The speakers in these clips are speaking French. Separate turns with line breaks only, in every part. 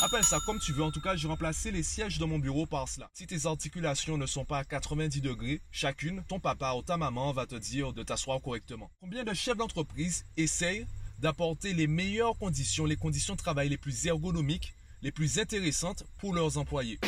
Appelle ça comme tu veux, en tout cas, j'ai remplacé les sièges de mon bureau par cela. Si tes articulations ne sont pas à 90 degrés chacune, ton papa ou ta maman va te dire de t'asseoir correctement. Combien de chefs d'entreprise essayent d'apporter les meilleures conditions, les conditions de travail les plus ergonomiques, les plus intéressantes pour leurs employés?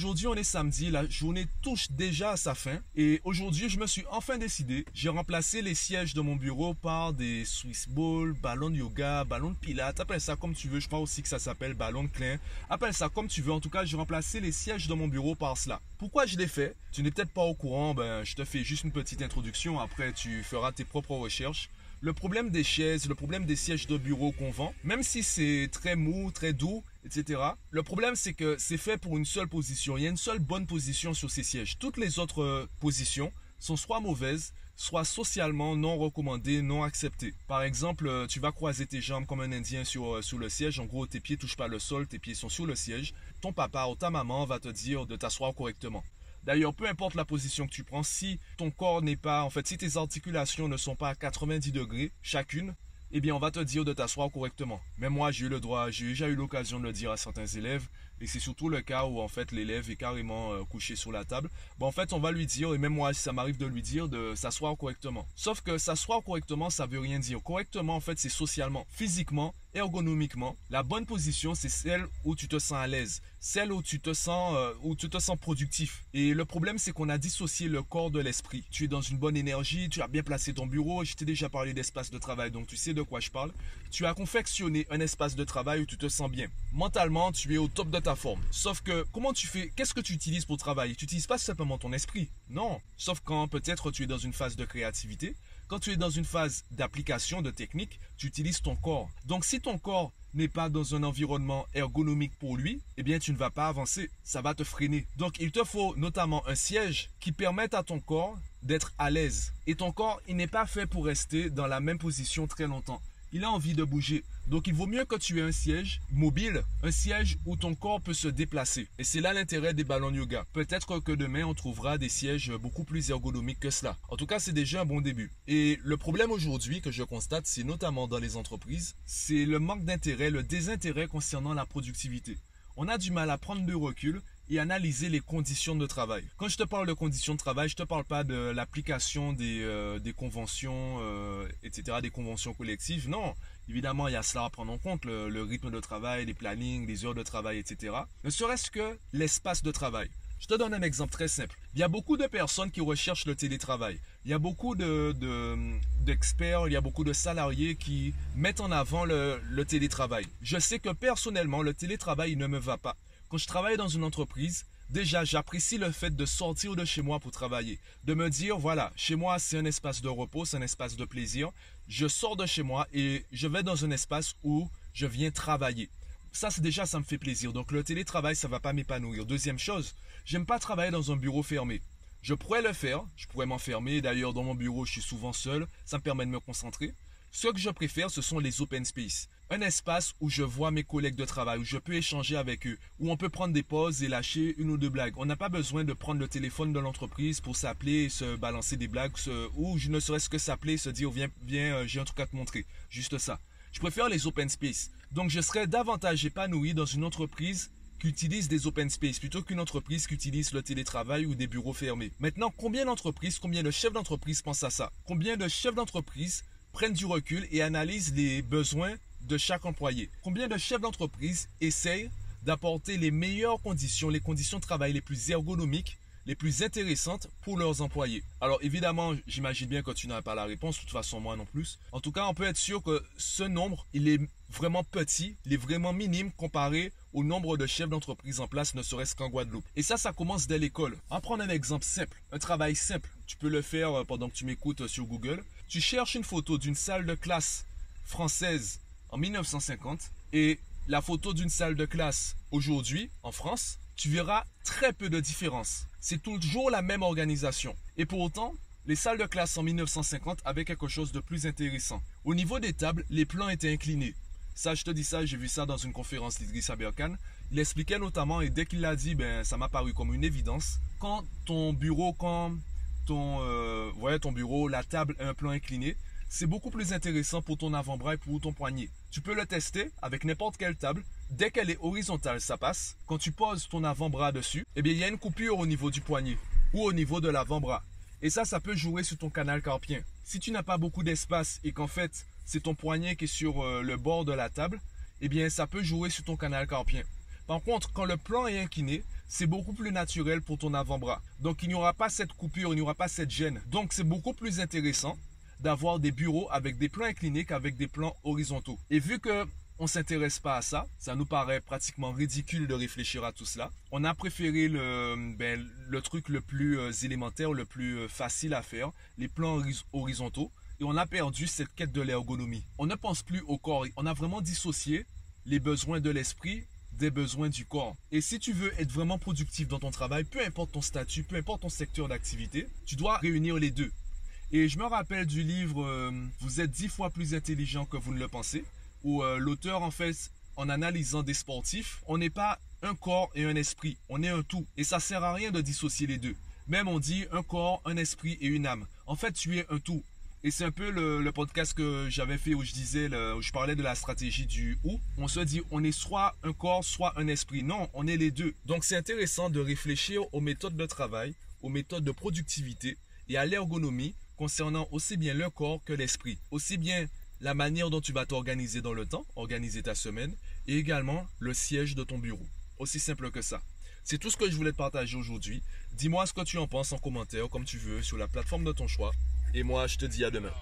Aujourd'hui on est samedi, la journée touche déjà à sa fin et aujourd'hui je me suis enfin décidé, j'ai remplacé les sièges de mon bureau par des Swiss Ball, ballon de yoga, ballon de pilates, appelle ça comme tu veux, je crois aussi que ça s'appelle ballon de clin, appelle ça comme tu veux, en tout cas j'ai remplacé les sièges de mon bureau par cela. Pourquoi je l'ai fait? Tu n'es peut-être pas au courant, ben je te fais juste une petite introduction, après tu feras tes propres recherches. Le problème des chaises, le problème des sièges de bureau qu'on vend, même si c'est très mou, très doux, etc. Le problème, c'est que c'est fait pour une seule position. Il y a une seule bonne position sur ces sièges. Toutes les autres euh, positions sont soit mauvaises, soit socialement non recommandées, non acceptées. Par exemple, euh, tu vas croiser tes jambes comme un Indien sur, euh, sur le siège. En gros, tes pieds touchent pas le sol, tes pieds sont sur le siège. Ton papa ou ta maman va te dire de t'asseoir correctement. D'ailleurs, peu importe la position que tu prends, si ton corps n'est pas, en fait, si tes articulations ne sont pas à 90 degrés chacune, eh bien, on va te dire de t'asseoir correctement. Mais moi, j'ai eu le droit, j'ai déjà eu l'occasion de le dire à certains élèves, et c'est surtout le cas où, en fait, l'élève est carrément euh, couché sur la table. Bon, en fait, on va lui dire, et même moi, ça m'arrive de lui dire, de s'asseoir correctement. Sauf que s'asseoir correctement, ça veut rien dire. Correctement, en fait, c'est socialement, physiquement, ergonomiquement, la bonne position, c'est celle où tu te sens à l'aise, celle où tu te sens, euh, où tu te sens productif. Et le problème, c'est qu'on a dissocié le corps de l'esprit. Tu es dans une bonne énergie, tu as bien placé ton bureau. Je t'ai déjà parlé d'espace de travail, donc tu sais de quoi je parle. Tu as confectionné un espace de travail où tu te sens bien. Mentalement, tu es au top de ta forme. Sauf que, comment tu fais, qu'est-ce que tu utilises pour travailler? Tu n'utilises pas simplement ton esprit. Non. Sauf quand peut-être tu es dans une phase de créativité quand tu es dans une phase d'application de technique, tu utilises ton corps. Donc si ton corps n'est pas dans un environnement ergonomique pour lui, eh bien tu ne vas pas avancer, ça va te freiner. Donc il te faut notamment un siège qui permette à ton corps d'être à l'aise. Et ton corps, il n'est pas fait pour rester dans la même position très longtemps il a envie de bouger. Donc il vaut mieux que tu aies un siège mobile, un siège où ton corps peut se déplacer. Et c'est là l'intérêt des ballons yoga. Peut-être que demain on trouvera des sièges beaucoup plus ergonomiques que cela. En tout cas, c'est déjà un bon début. Et le problème aujourd'hui que je constate, c'est notamment dans les entreprises, c'est le manque d'intérêt, le désintérêt concernant la productivité. On a du mal à prendre du recul et analyser les conditions de travail. Quand je te parle de conditions de travail, je te parle pas de l'application des, euh, conventions, euh, etc., des conventions collectives. Non, évidemment, il y a cela à prendre en compte, le, rythme de travail, les plannings, les heures de travail, etc. Ne serait-ce que l'espace de travail. Je te donne un exemple très simple. Il y a beaucoup de personnes qui recherchent le télétravail. Il y a beaucoup d'experts, il y a beaucoup de salariés qui mettent en avant le télétravail. Je sais que personnellement, le télétravail ne me va pas. Quand je travaille dans une entreprise, déjà j'apprécie le fait de sortir de chez moi pour travailler, de me dire voilà, chez moi c'est un espace de repos, c'est un espace de plaisir. Je sors de chez moi et je vais dans un espace où je viens travailler. Ça c'est déjà ça me fait plaisir. Donc le télétravail ça va pas m'épanouir. Deuxième chose, j'aime pas travailler dans un bureau fermé. Je pourrais le faire, je pourrais m'enfermer. D'ailleurs dans mon bureau je suis souvent seul, ça me permet de me concentrer. Ce que je préfère, ce sont les open space. Un espace où je vois mes collègues de travail, où je peux échanger avec eux, où on peut prendre des pauses et lâcher une ou deux blagues. On n'a pas besoin de prendre le téléphone de l'entreprise pour s'appeler et se balancer des blagues, ou je ne serait-ce que s'appeler et se dire, viens, viens euh, j'ai un truc à te montrer. Juste ça. Je préfère les open space. Donc je serais davantage épanoui dans une entreprise qui utilise des open space plutôt qu'une entreprise qui utilise le télétravail ou des bureaux fermés. Maintenant, combien d'entreprises, combien de chefs d'entreprise pensent à ça? Combien de chefs d'entreprise prennent du recul et analysent les besoins de chaque employé. Combien de chefs d'entreprise essayent d'apporter les meilleures conditions, les conditions de travail les plus ergonomiques, les plus intéressantes pour leurs employés? Alors évidemment, j'imagine bien que tu n'as pas la réponse, de toute façon moi non plus. En tout cas, on peut être sûr que ce nombre, il est vraiment petit, il est vraiment minime comparé au nombre de chefs d'entreprise en place, ne serait-ce qu'en Guadeloupe. Et ça, ça commence dès l'école. Va prendre un exemple simple, un travail simple. Tu peux le faire euh, pendant que tu m'écoutes sur Google. Tu cherches une photo d'une salle de classe française en 1950 et la photo d'une salle de classe aujourd'hui en France, tu verras très peu de différence. C'est toujours la même organisation. Et pour autant, les salles de classe en 1950 avaient quelque chose de plus intéressant. Au niveau des tables, les plans étaient inclinés. Ça, je te dis ça, j'ai vu ça dans une conférence d'Idriss Aberkan. Il expliquait notamment, et dès qu'il l'a dit, ben, ça m'a paru comme une évidence, quand ton bureau, quand ton, euh, ton bureau, la table un plan incliné, c'est beaucoup plus intéressant pour ton avant-bras et pour ton poignet. Tu peux le tester avec n'importe quelle table. Dès qu'elle est horizontale, ça passe. Quand tu poses ton avant-bras dessus, eh bien, il y a une coupure au niveau du poignet ou au niveau de l'avant-bras. Et ça, ça peut jouer sur ton canal carpien. Si tu n'as pas beaucoup d'espace et qu'en fait, c'est ton poignet qui est sur euh, le bord de la table, eh bien, ça peut jouer sur ton canal carpien. Par contre, quand le plan est incliné, c'est beaucoup plus naturel pour ton avant-bras. Donc, il n'y aura pas cette coupure, il n'y aura pas cette gêne. Donc, c'est beaucoup plus intéressant d'avoir des bureaux avec des plans inclinés qu'avec des plans horizontaux. Et vu que on s'intéresse pas à ça, ça nous paraît pratiquement ridicule de réfléchir à tout cela. On a préféré le, ben, le truc le plus euh, élémentaire, le plus euh, facile à faire, les plans horizontaux, et on a perdu cette quête de l'ergonomie. On ne pense plus au corps, on a vraiment dissocié les besoins de l'esprit des besoins du corps. Et si tu veux être vraiment productif dans ton travail, peu importe ton statut, peu importe ton secteur d'activité, tu dois réunir les deux. Et je me rappelle du livre euh, Vous êtes dix fois plus intelligent que vous ne le pensez, où euh, l'auteur, en fait, en analysant des sportifs, on n'est pas un corps et un esprit, on est un tout. Et ça sert à rien de dissocier les deux. Même on dit un corps, un esprit et une âme. En fait, tu es un tout. Et c'est un peu le, podcast que j'avais fait où je disais, où je parlais de la stratégie du ou. On se dit, on est soit un corps, soit un esprit. Non, on est les deux. Donc c'est intéressant de réfléchir aux méthodes de travail, aux méthodes de productivité et à l'ergonomie concernant aussi bien le corps que l'esprit. Aussi bien la manière dont tu vas t'organiser dans le temps, organiser ta semaine, et également le siège de ton bureau. Aussi simple que ça. C'est tout ce que je voulais te partager aujourd'hui. Dis-moi ce que tu en penses en commentaire, comme tu veux, sur la plateforme de ton choix. Et moi, je te dis à demain.